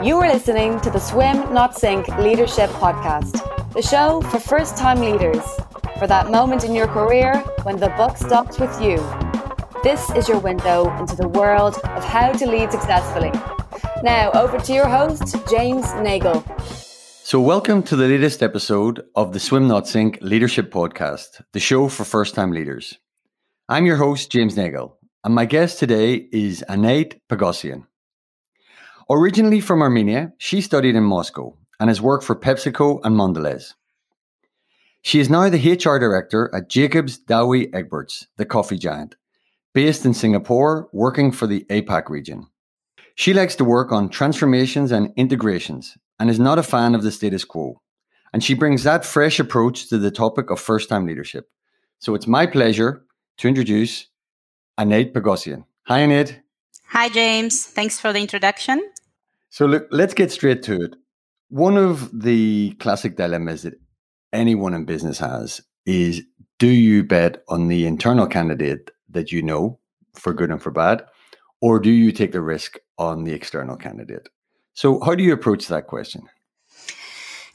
You are listening to the Swim Not Sink Leadership Podcast, the show for first time leaders, for that moment in your career when the buck stops with you. This is your window into the world of how to lead successfully. Now, over to your host, James Nagle. So, welcome to the latest episode of the Swim Not Sink Leadership Podcast, the show for first time leaders. I'm your host, James Nagle, and my guest today is Anait Pogosyan. Originally from Armenia, she studied in Moscow and has worked for PepsiCo and Mondelez. She is now the HR director at Jacobs Douwe Egberts, the coffee giant, based in Singapore, working for the APAC region. She likes to work on transformations and integrations and is not a fan of the status quo. And she brings that fresh approach to the topic of first time leadership. So it's my pleasure to introduce Anait Pogosyan. Hi, Anait. Hi, James. Thanks for the introduction. So look, let's get straight to it. One of the classic dilemmas that anyone in business has is do you bet on the internal candidate that you know for good and for bad, or do you take the risk on the external candidate? So, how do you approach that question?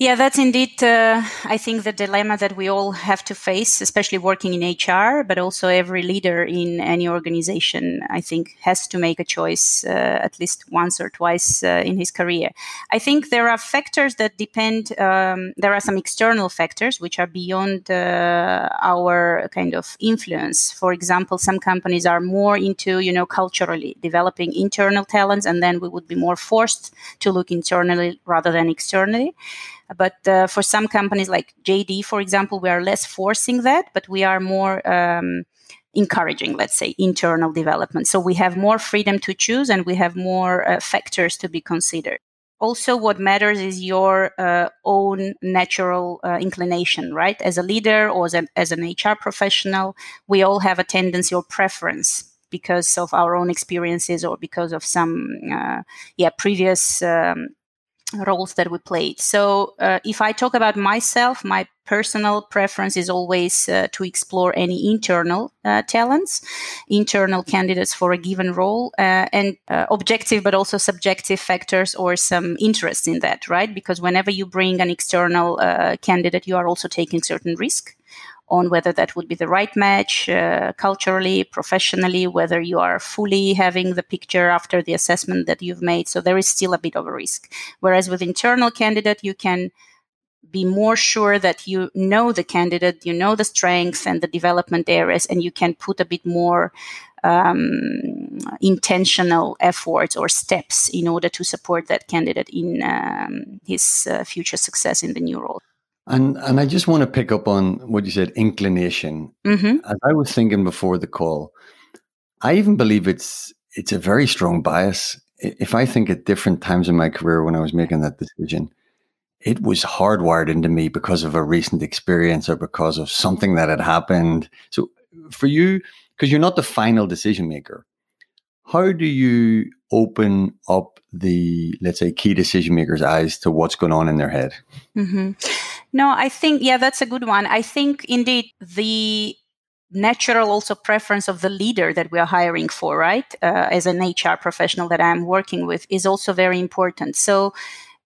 Yeah, that's indeed, uh, I think, the dilemma that we all have to face, especially working in HR, but also every leader in any organization, I think, has to make a choice uh, at least once or twice uh, in his career. I think there are factors that depend, um, there are some external factors which are beyond uh, our kind of influence. For example, some companies are more into, you know, culturally developing internal talents, and then we would be more forced to look internally rather than externally. But uh, for some companies like JD, for example, we are less forcing that, but we are more um, encouraging, let's say, internal development. So we have more freedom to choose and we have more uh, factors to be considered. Also, what matters is your uh, own natural uh, inclination, right? As a leader or as an, as an HR professional, we all have a tendency or preference because of our own experiences or because of some uh, yeah previous um, roles that we played. So, uh, if I talk about myself, my personal preference is always uh, to explore any internal uh, talents, internal candidates for a given role, uh, and uh, objective but also subjective factors or some interest in that, right? Because whenever you bring an external uh, candidate, you are also taking certain risk on whether that would be the right match uh, culturally, professionally, whether you are fully having the picture after the assessment that you've made. So there is still a bit of a risk. Whereas with internal candidate, you can be more sure that you know the candidate, you know the strengths and the development areas, and you can put a bit more um, intentional efforts or steps in order to support that candidate in um, his uh, future success in the new role. And and I just want to pick up on what you said, inclination. Mm-hmm. As I was thinking before the call, I even believe it's it's a very strong bias. If I think at different times in my career when I was making that decision, it was hardwired into me because of a recent experience or because of something that had happened. So for you, because you're not the final decision maker, how do you open up the let's say key decision makers eyes to what's going on in their head mm-hmm. No i think yeah that's a good one. I think indeed the natural also preference of the leader that we are hiring for right uh, as an hr professional that i'm working with is also very important. So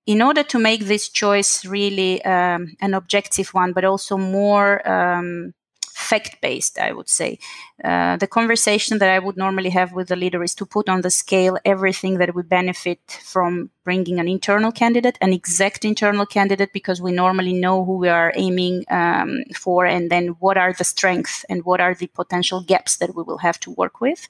in order to make this choice really um, an objective one but also more um, fact based, I would say. Uh, the conversation that I would normally have with the leader is to put on the scale everything that would benefit from bringing an internal candidate, an exact internal candidate, because we normally know who we are aiming um, for, and then what are the strengths and what are the potential gaps that we will have to work with.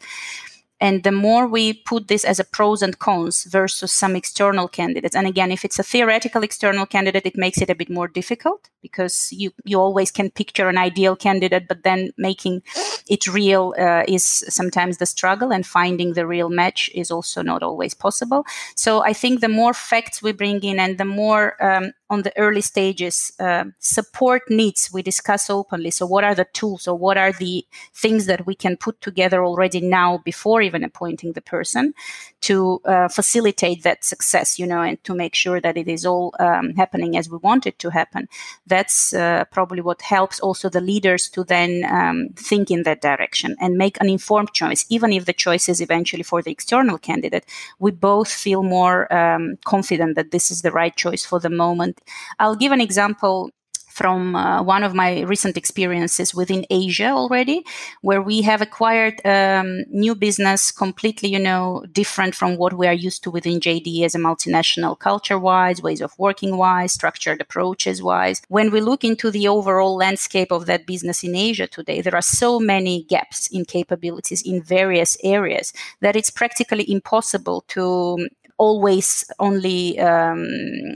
And the more we put this as a pros and cons versus some external candidates, and again, if it's a theoretical external candidate, it makes it a bit more difficult because you, you always can picture an ideal candidate, but then making it real uh, is sometimes the struggle, and finding the real match is also not always possible. So I think the more facts we bring in and the more um, on the early stages uh, support needs we discuss openly. So what are the tools or what are the things that we can put together already now before even appointing the person to uh, facilitate that success, you know, and to make sure that it is all um, happening as we want it to happen. That's uh, probably what helps also the leaders to then um, think in that direction and make an informed choice, even if the choice is eventually for the external candidate. We both feel more um, confident that this is the right choice for the moment. I'll give an example from uh, one of my recent experiences within Asia already, where we have acquired um, new business completely, you know, different from what we are used to within JD as a multinational culture wise, ways of working wise, structured approaches wise. When we look into the overall landscape of that business in Asia today, there are so many gaps in capabilities in various areas that it's practically impossible to always only um,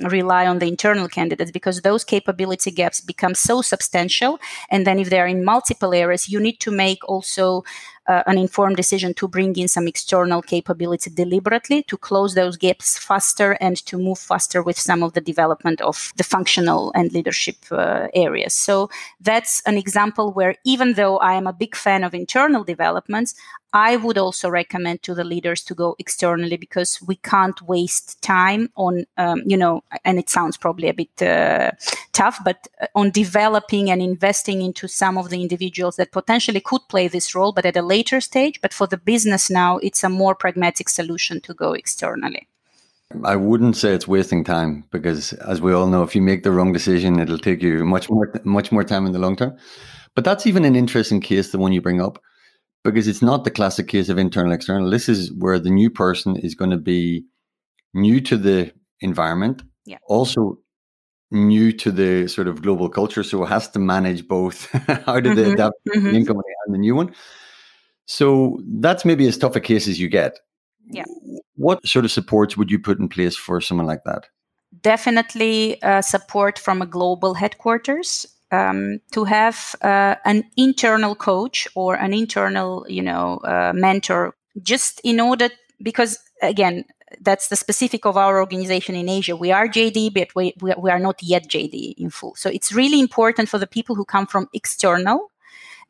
rely on the internal candidates because those capability gaps become so substantial. And then if they're in multiple areas, you need to make also uh, an informed decision to bring in some external capability deliberately to close those gaps faster and to move faster with some of the development of the functional and leadership uh, areas. So that's an example where even though I am a big fan of internal developments, I would also recommend to the leaders to go externally because we can't waste time on, um, you know, and it sounds probably a bit uh, tough, but uh, on developing and investing into some of the individuals that potentially could play this role, but at a later stage. But for the business now, it's a more pragmatic solution to go externally. I wouldn't say it's wasting time because, as we all know, if you make the wrong decision, it'll take you much more, much more time in the long term. But that's even an interesting case, the one you bring up because it's not the classic case of internal external. This is where the new person is going to be new to the environment, yeah. also new to the sort of global culture. So it has to manage both how do they mm-hmm. adapt mm-hmm. the income and the new one. So that's maybe as tough a case as you get. Yeah. What sort of supports would you put in place for someone like that? Definitely uh, support from a global headquarters um, to have uh, an internal coach or an internal, you know, uh, mentor, just in order because again, that's the specific of our organization in Asia. We are JD, but we, we are not yet JD in full. So it's really important for the people who come from external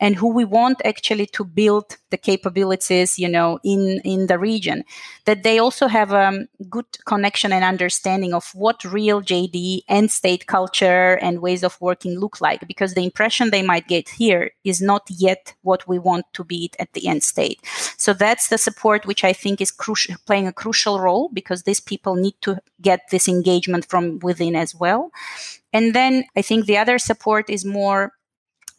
and who we want actually to build the capabilities, you know, in, in the region, that they also have a um, good connection and understanding of what real JD and state culture and ways of working look like, because the impression they might get here is not yet what we want to be at the end state. So that's the support which I think is crucial, playing a crucial role because these people need to get this engagement from within as well. And then I think the other support is more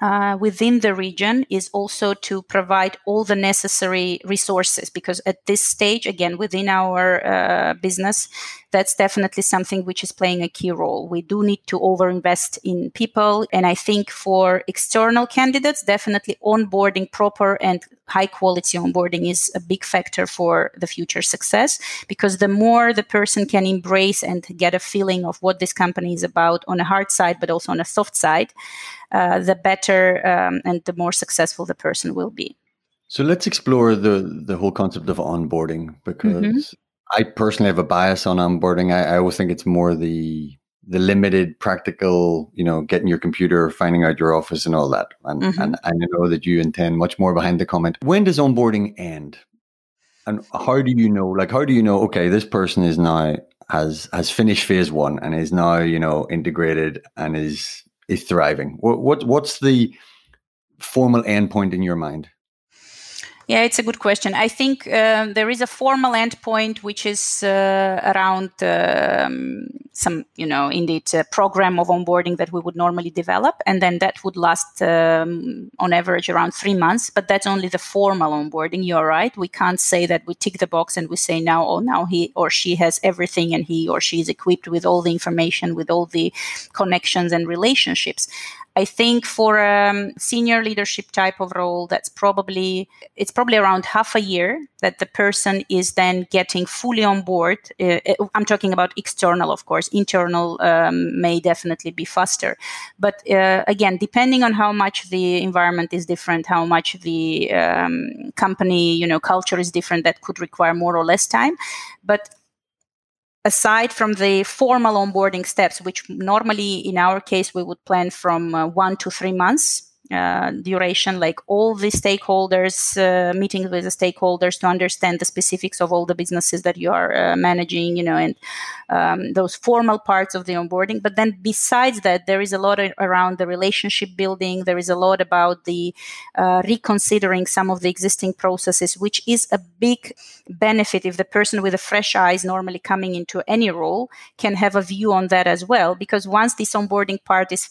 uh, within the region is also to provide all the necessary resources because at this stage again within our uh, business that's definitely something which is playing a key role. We do need to overinvest in people and i think for external candidates definitely onboarding proper and high quality onboarding is a big factor for the future success because the more the person can embrace and get a feeling of what this company is about on a hard side but also on a soft side uh, the better um, and the more successful the person will be. So let's explore the the whole concept of onboarding because mm-hmm. I personally have a bias on onboarding. I, I always think it's more the the limited practical, you know, getting your computer, finding out your office and all that. And, mm-hmm. and, and I know that you intend much more behind the comment. When does onboarding end? And how do you know, like, how do you know, okay, this person is now, has, has finished phase one and is now, you know, integrated and is is thriving? What, what what's the formal endpoint in your mind? Yeah, it's a good question. I think uh, there is a formal endpoint which is uh, around um, some, you know, indeed, a program of onboarding that we would normally develop, and then that would last um, on average around three months. But that's only the formal onboarding. You're right. We can't say that we tick the box and we say now, oh, now he or she has everything, and he or she is equipped with all the information, with all the connections and relationships. I think for a um, senior leadership type of role, that's probably it's probably around half a year that the person is then getting fully on board. Uh, uh, I'm talking about external, of course. Internal um, may definitely be faster, but uh, again, depending on how much the environment is different, how much the um, company you know culture is different, that could require more or less time. But aside from the formal onboarding steps, which normally in our case we would plan from uh, one to three months, uh, duration, like all the stakeholders, uh, meeting with the stakeholders to understand the specifics of all the businesses that you are uh, managing, you know, and um, those formal parts of the onboarding. But then besides that, there is a lot around the relationship building. There is a lot about the uh, reconsidering some of the existing processes, which is a big benefit if the person with a fresh eyes normally coming into any role can have a view on that as well. Because once this onboarding part is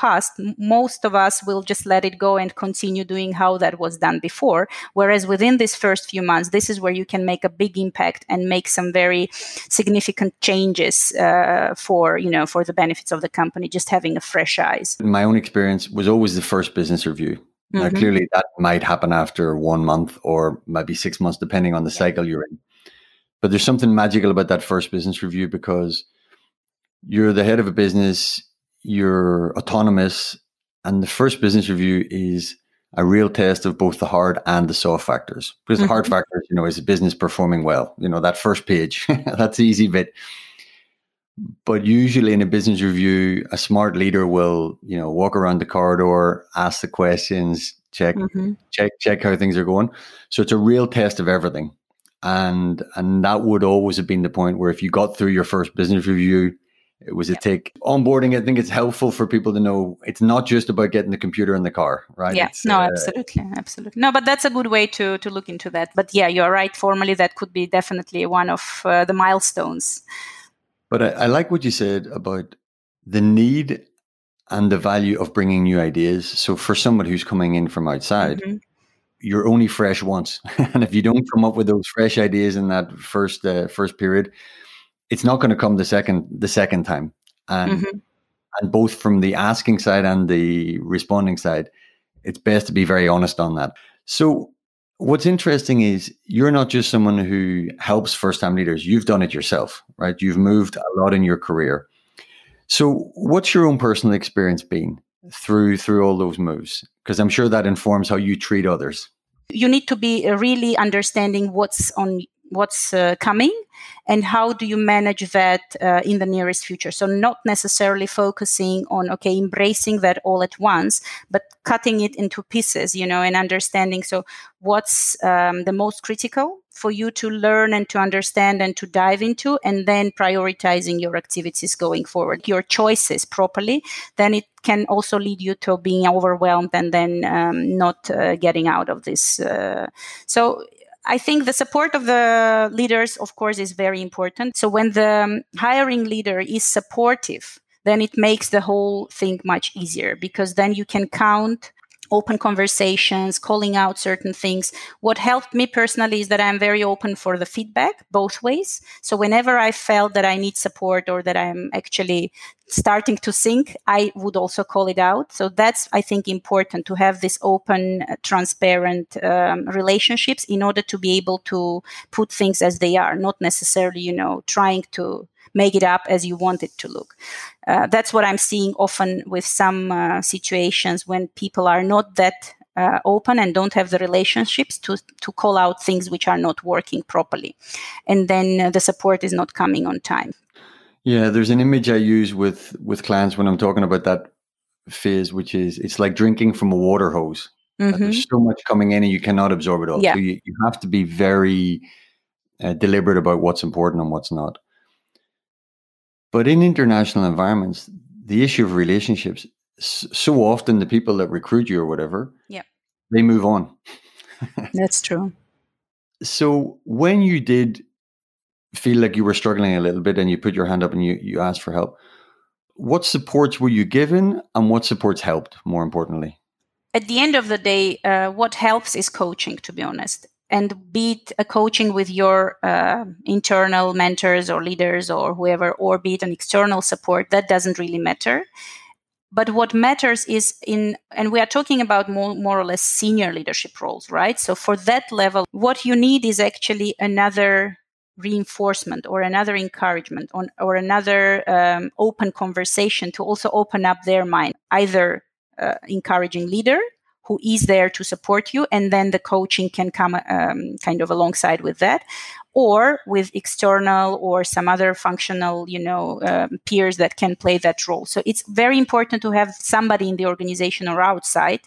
past, most of us will just let it go and continue doing how that was done before. Whereas within these first few months, this is where you can make a big impact and make some very significant changes uh, for you know for the benefits of the company. Just having a fresh eyes. My own experience was always the first business review. Mm-hmm. Now, clearly, that might happen after one month or maybe six months, depending on the cycle you're in. But there's something magical about that first business review because you're the head of a business you're autonomous, and the first business review is a real test of both the hard and the soft factors. Because mm-hmm. the hard mm-hmm. factors, you know, is a business performing well. You know, that first page, that's the easy bit. But usually in a business review, a smart leader will, you know, walk around the corridor, ask the questions, check, mm-hmm. check, check how things are going. So it's a real test of everything. And and that would always have been the point where if you got through your first business review, it was a tick. Onboarding, I think it's helpful for people to know it's not just about getting the computer in the car, right? Yeah, it's, no, uh, absolutely, absolutely. No, but that's a good way to to look into that. But yeah, you're right. Formally, that could be definitely one of uh, the milestones. But I, I like what you said about the need and the value of bringing new ideas. So for someone who's coming in from outside, mm-hmm. you're only fresh once, and if you don't come up with those fresh ideas in that first uh, first period it's not going to come the second the second time. And mm-hmm. and both from the asking side and the responding side it's best to be very honest on that. So what's interesting is you're not just someone who helps first time leaders. You've done it yourself right? You've moved a lot in your career. So what's your own personal experience been through through all those moves? Because i'm sure that informs how you treat others. You need to be really understanding what's on what's uh, coming and how do you manage that uh, in the nearest future? So not necessarily focusing on okay embracing that all at once but cutting it into pieces you know and understanding so what's um, the most critical for you to learn and to understand and to dive into and then prioritizing your activities going forward your choices properly then it can also lead you to being overwhelmed and then um, not uh, getting out of this uh, so I think the support of the leaders, of course, is very important. So when the um, hiring leader is supportive, then it makes the whole thing much easier because then you can count open conversations, calling out certain things. What helped me personally is that I'm very open for the feedback both ways. So whenever I felt that I need support or that I'm actually starting to sink, I would also call it out. So that's, I think, important to have this open, uh, transparent um, relationships in order to be able to put things as they are, not necessarily, you know, trying to make it up as you want it to look. Uh, that's what I'm seeing often with some uh, situations when people are not that uh, open and don't have the relationships to to call out things which are not working properly, and then uh, the support is not coming on time. Yeah, there's an image I use with with clients when I'm talking about that phase, which is it's like drinking from a water hose. Mm-hmm. There's so much coming in and you cannot absorb it all. Yeah. So you, you have to be very uh, deliberate about what's important and what's not. But in international environments, the issue of relationships, so often the people that recruit you or whatever, yeah, they move on. That's true. So when you did feel like you were struggling a little bit and you put your hand up and you, you asked for help, what supports were you given and what supports helped, more importantly? At the end of the day, uh, what helps is coaching, to be honest and be it a coaching with your uh, internal mentors or leaders or whoever, or be it an external support, that doesn't really matter. But what matters is in, and we are talking about more, more or less senior leadership roles, right? So for that level, what you need is actually another reinforcement or another encouragement on, or another um, open conversation to also open up their mind, either uh, encouraging leader who is there to support you and then the coaching can come um, kind of alongside with that or with external or some other functional you know um, peers that can play that role. So it's very important to have somebody in the organization or outside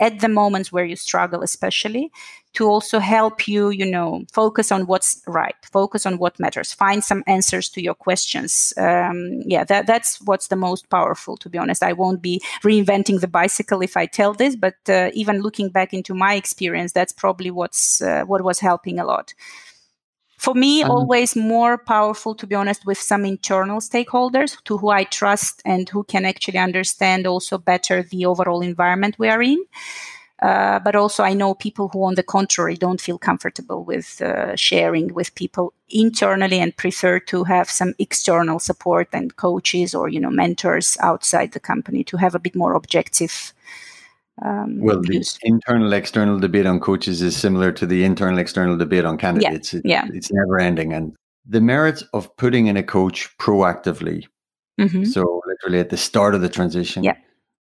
at the moments where you struggle especially to also help you you know focus on what's right focus on what matters find some answers to your questions. Um, yeah that, that's what's the most powerful to be honest. I won't be reinventing the bicycle if i tell this but uh, even looking back into my experience that's probably what's uh, what was helping a lot. For me um, always more powerful to be honest with some internal stakeholders to who i trust and who can actually understand also better the overall environment we are in uh, but also i know people who on the contrary don't feel comfortable with uh, sharing with people internally and prefer to have some external support and coaches or you know mentors outside the company to have a bit more objective um, well, the internal external debate on coaches is similar to the internal external debate on candidates. Yeah, it, yeah. It's never ending. And the merits of putting in a coach proactively, mm-hmm. so literally at the start of the transition, yeah.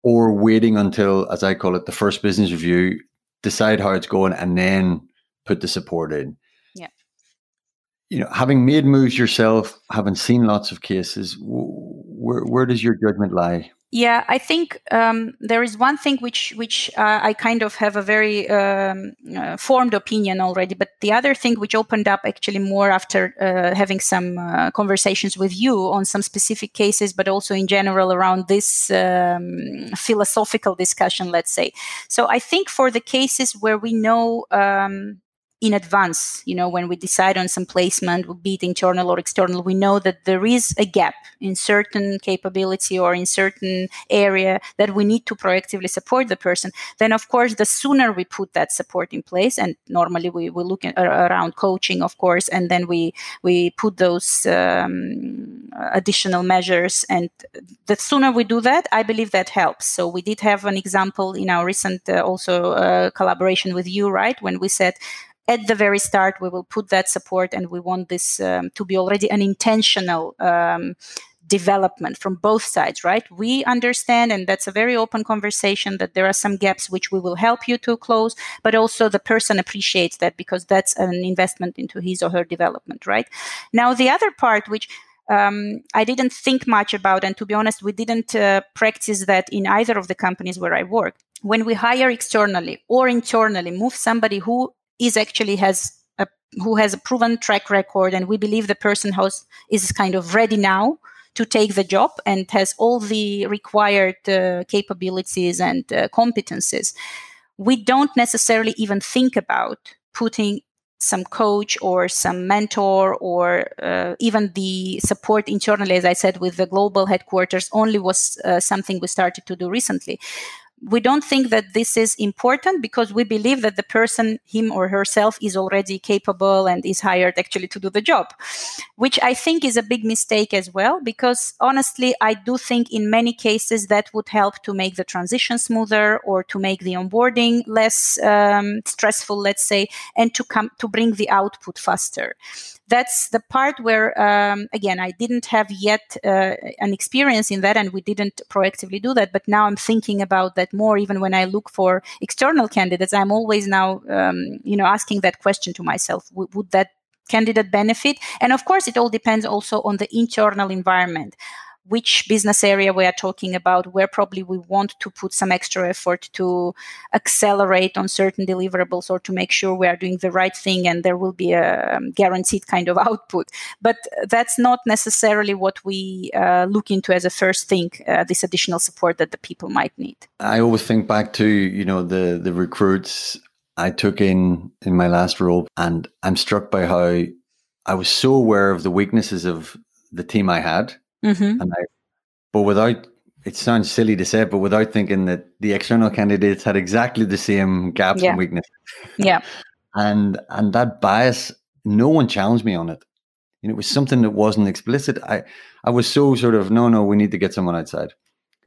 Or waiting until, as I call it, the first business review, decide how it's going, and then put the support in. Yeah. You know, having made moves yourself, having seen lots of cases, where, where does your judgment lie? Yeah, I think um, there is one thing which which uh, I kind of have a very um, uh, formed opinion already, but the other thing which opened up actually more after uh, having some uh, conversations with you on some specific cases, but also in general around this um, philosophical discussion, let's say. So I think for the cases where we know um, in advance you know when we decide on some placement be it internal or external we know that there is a gap in certain capability or in certain area that we need to proactively support the person then of course the sooner we put that support in place and normally we will look at, around coaching of course and then we we put those um, additional measures and the sooner we do that i believe that helps. So we did have an example in our recent uh, also uh, collaboration with you right when we said at the very start we will put that support and we want this um, to be already an intentional um, development from both sides right we understand and that's a very open conversation that there are some gaps which we will help you to close but also the person appreciates that because that's an investment into his or her development right now the other part which um, I didn't think much about, and to be honest, we didn't uh, practice that in either of the companies where I work. When we hire externally or internally, move somebody who is actually has a, who has a proven track record and we believe the person has is kind of ready now to take the job and has all the required uh, capabilities and uh, competencies. We don't necessarily even think about putting some coach or some mentor or uh, even the support internally as i said with the global headquarters only was uh, something we started to do recently we don't think that this is important because we believe that the person him or herself is already capable and is hired actually to do the job which i think is a big mistake as well because honestly i do think in many cases that would help to make the transition smoother or to make the onboarding less um, stressful let's say and to come to bring the output faster. That's the part where um, again i didn't have yet uh, an experience in that and we didn't proactively do that but now i'm thinking about that more even when i look for external candidates i'm always now um, you know asking that question to myself w- would that candidate benefit? And of course it all depends also on the internal environment which business area we are talking about, where probably we want to put some extra effort to accelerate on certain deliverables or to make sure we are doing the right thing and there will be a um, guaranteed kind of output. But that's not necessarily what we uh, look into as a first thing, uh, this additional support that the people might need. I always think back to, you know, the, the recruits I took in in my last role and I'm struck by how I was so aware of the weaknesses of the team I had Mm-hmm. And I, but without, it sounds silly to say it, but without thinking that the external candidates had exactly the same gaps yeah. and weaknesses. Yeah. and and that bias, no one challenged me on it. And it was something that wasn't explicit. I I was so sort of no, no, we need to get someone outside.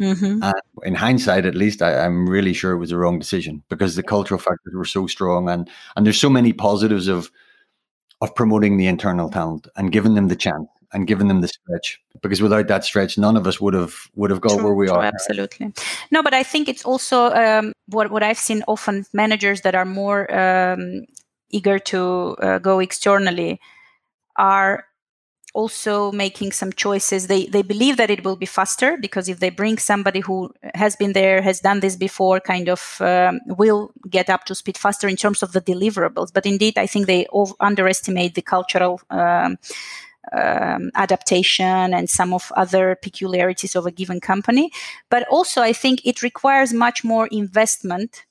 Mm-hmm. And in hindsight, at least, I, am really sure it was the wrong decision because the cultural factors were so strong, and and there's so many positives of of promoting the internal talent and giving them the chance and giving them the stretch because without that stretch none of us would have would have got true, where we true, are. absolutely. No but i think it's also um, what, what i've seen often managers that are more um, eager to uh, go externally are also making some choices. They they believe that it will be faster because if they bring somebody who has been there has done this before kind of um, will get up to speed faster in terms of the deliverables. But indeed i think they underestimate the cultural um, um, adaptation and some of other peculiarities of a given company but also i think it requires much more investment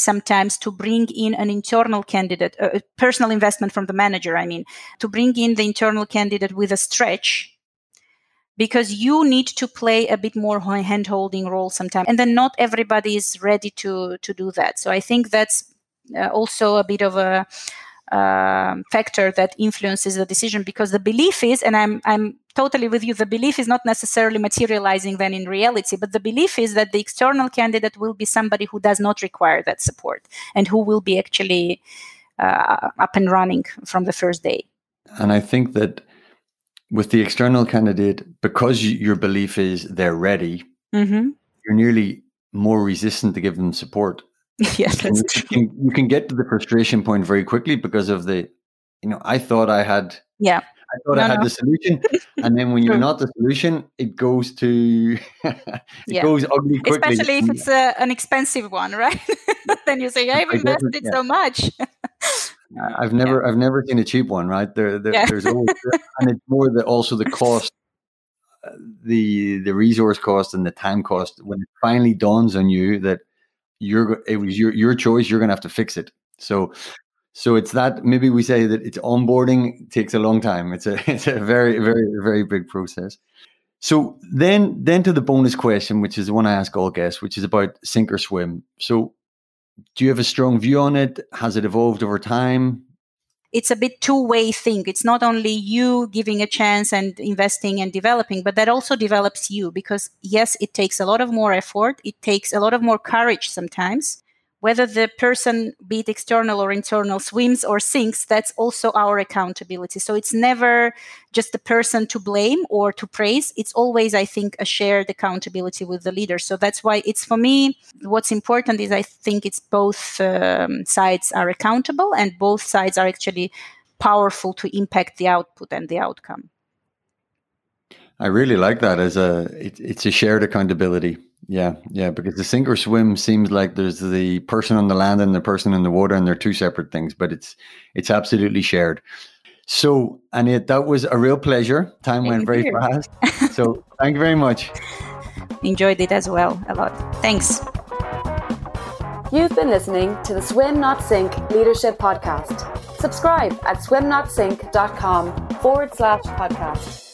sometimes to bring in an internal candidate, a personal investment from the manager, I mean, to bring in the internal candidate with a stretch because you need to play a bit more hand holding role sometimes. And then not everybody is ready to, to do that. So I think that's uh, also a bit of a, um, factor that influences the decision because the belief is and i'm i'm totally with you the belief is not necessarily materializing then in reality but the belief is that the external candidate will be somebody who does not require that support and who will be actually uh, up and running from the first day and i think that with the external candidate because your belief is they're ready mm-hmm. you're nearly more resistant to give them support yes, you can, you can get to the frustration point very quickly because of the, you know, I thought I had, yeah, I thought no, I had no. the solution, and then when you're not the solution, it goes to, it yeah. goes ugly quickly. Especially if it's a, an expensive one, right? then you say, I've invested yeah. so much. I've never, yeah. I've never seen a cheap one, right? There, there there's always, and it's more the also the cost uh, the the resource cost and the time cost when it finally dawns on you that you're it was your your choice. You're to have to fix it. So so it's that maybe we say that it's onboarding takes a long time. It's a it's a very very very big process. So then then to the bonus question, which is the one I ask all guests, which is about sink or swim. So do you have a strong view on it? Has it evolved over time? It's a bit two-way thing. It's not only you giving a chance and investing and developing but that also develops you because yes it takes a lot of more effort. It takes a lot of more courage sometimes whether the person be it external or internal swims or sinks that's also our accountability. So it's never just the person to blame or to praise. It's always i think a shared accountability with the leader. So that's why it's for me what's important is i think it's both um, sides are accountable and both sides are actually powerful to impact the output and the outcome. I really like that as a it, it's a shared accountability yeah, yeah, because the sink or swim seems like there's the person on the land and the person in the water, and they're two separate things, but it's it's absolutely shared. So, Annette, that was a real pleasure. Time thank went very you. fast. So, thank you very much. Enjoyed it as well a lot. Thanks. You've been listening to the Swim Not Sink Leadership Podcast. Subscribe at swimnotsink.com forward slash podcast.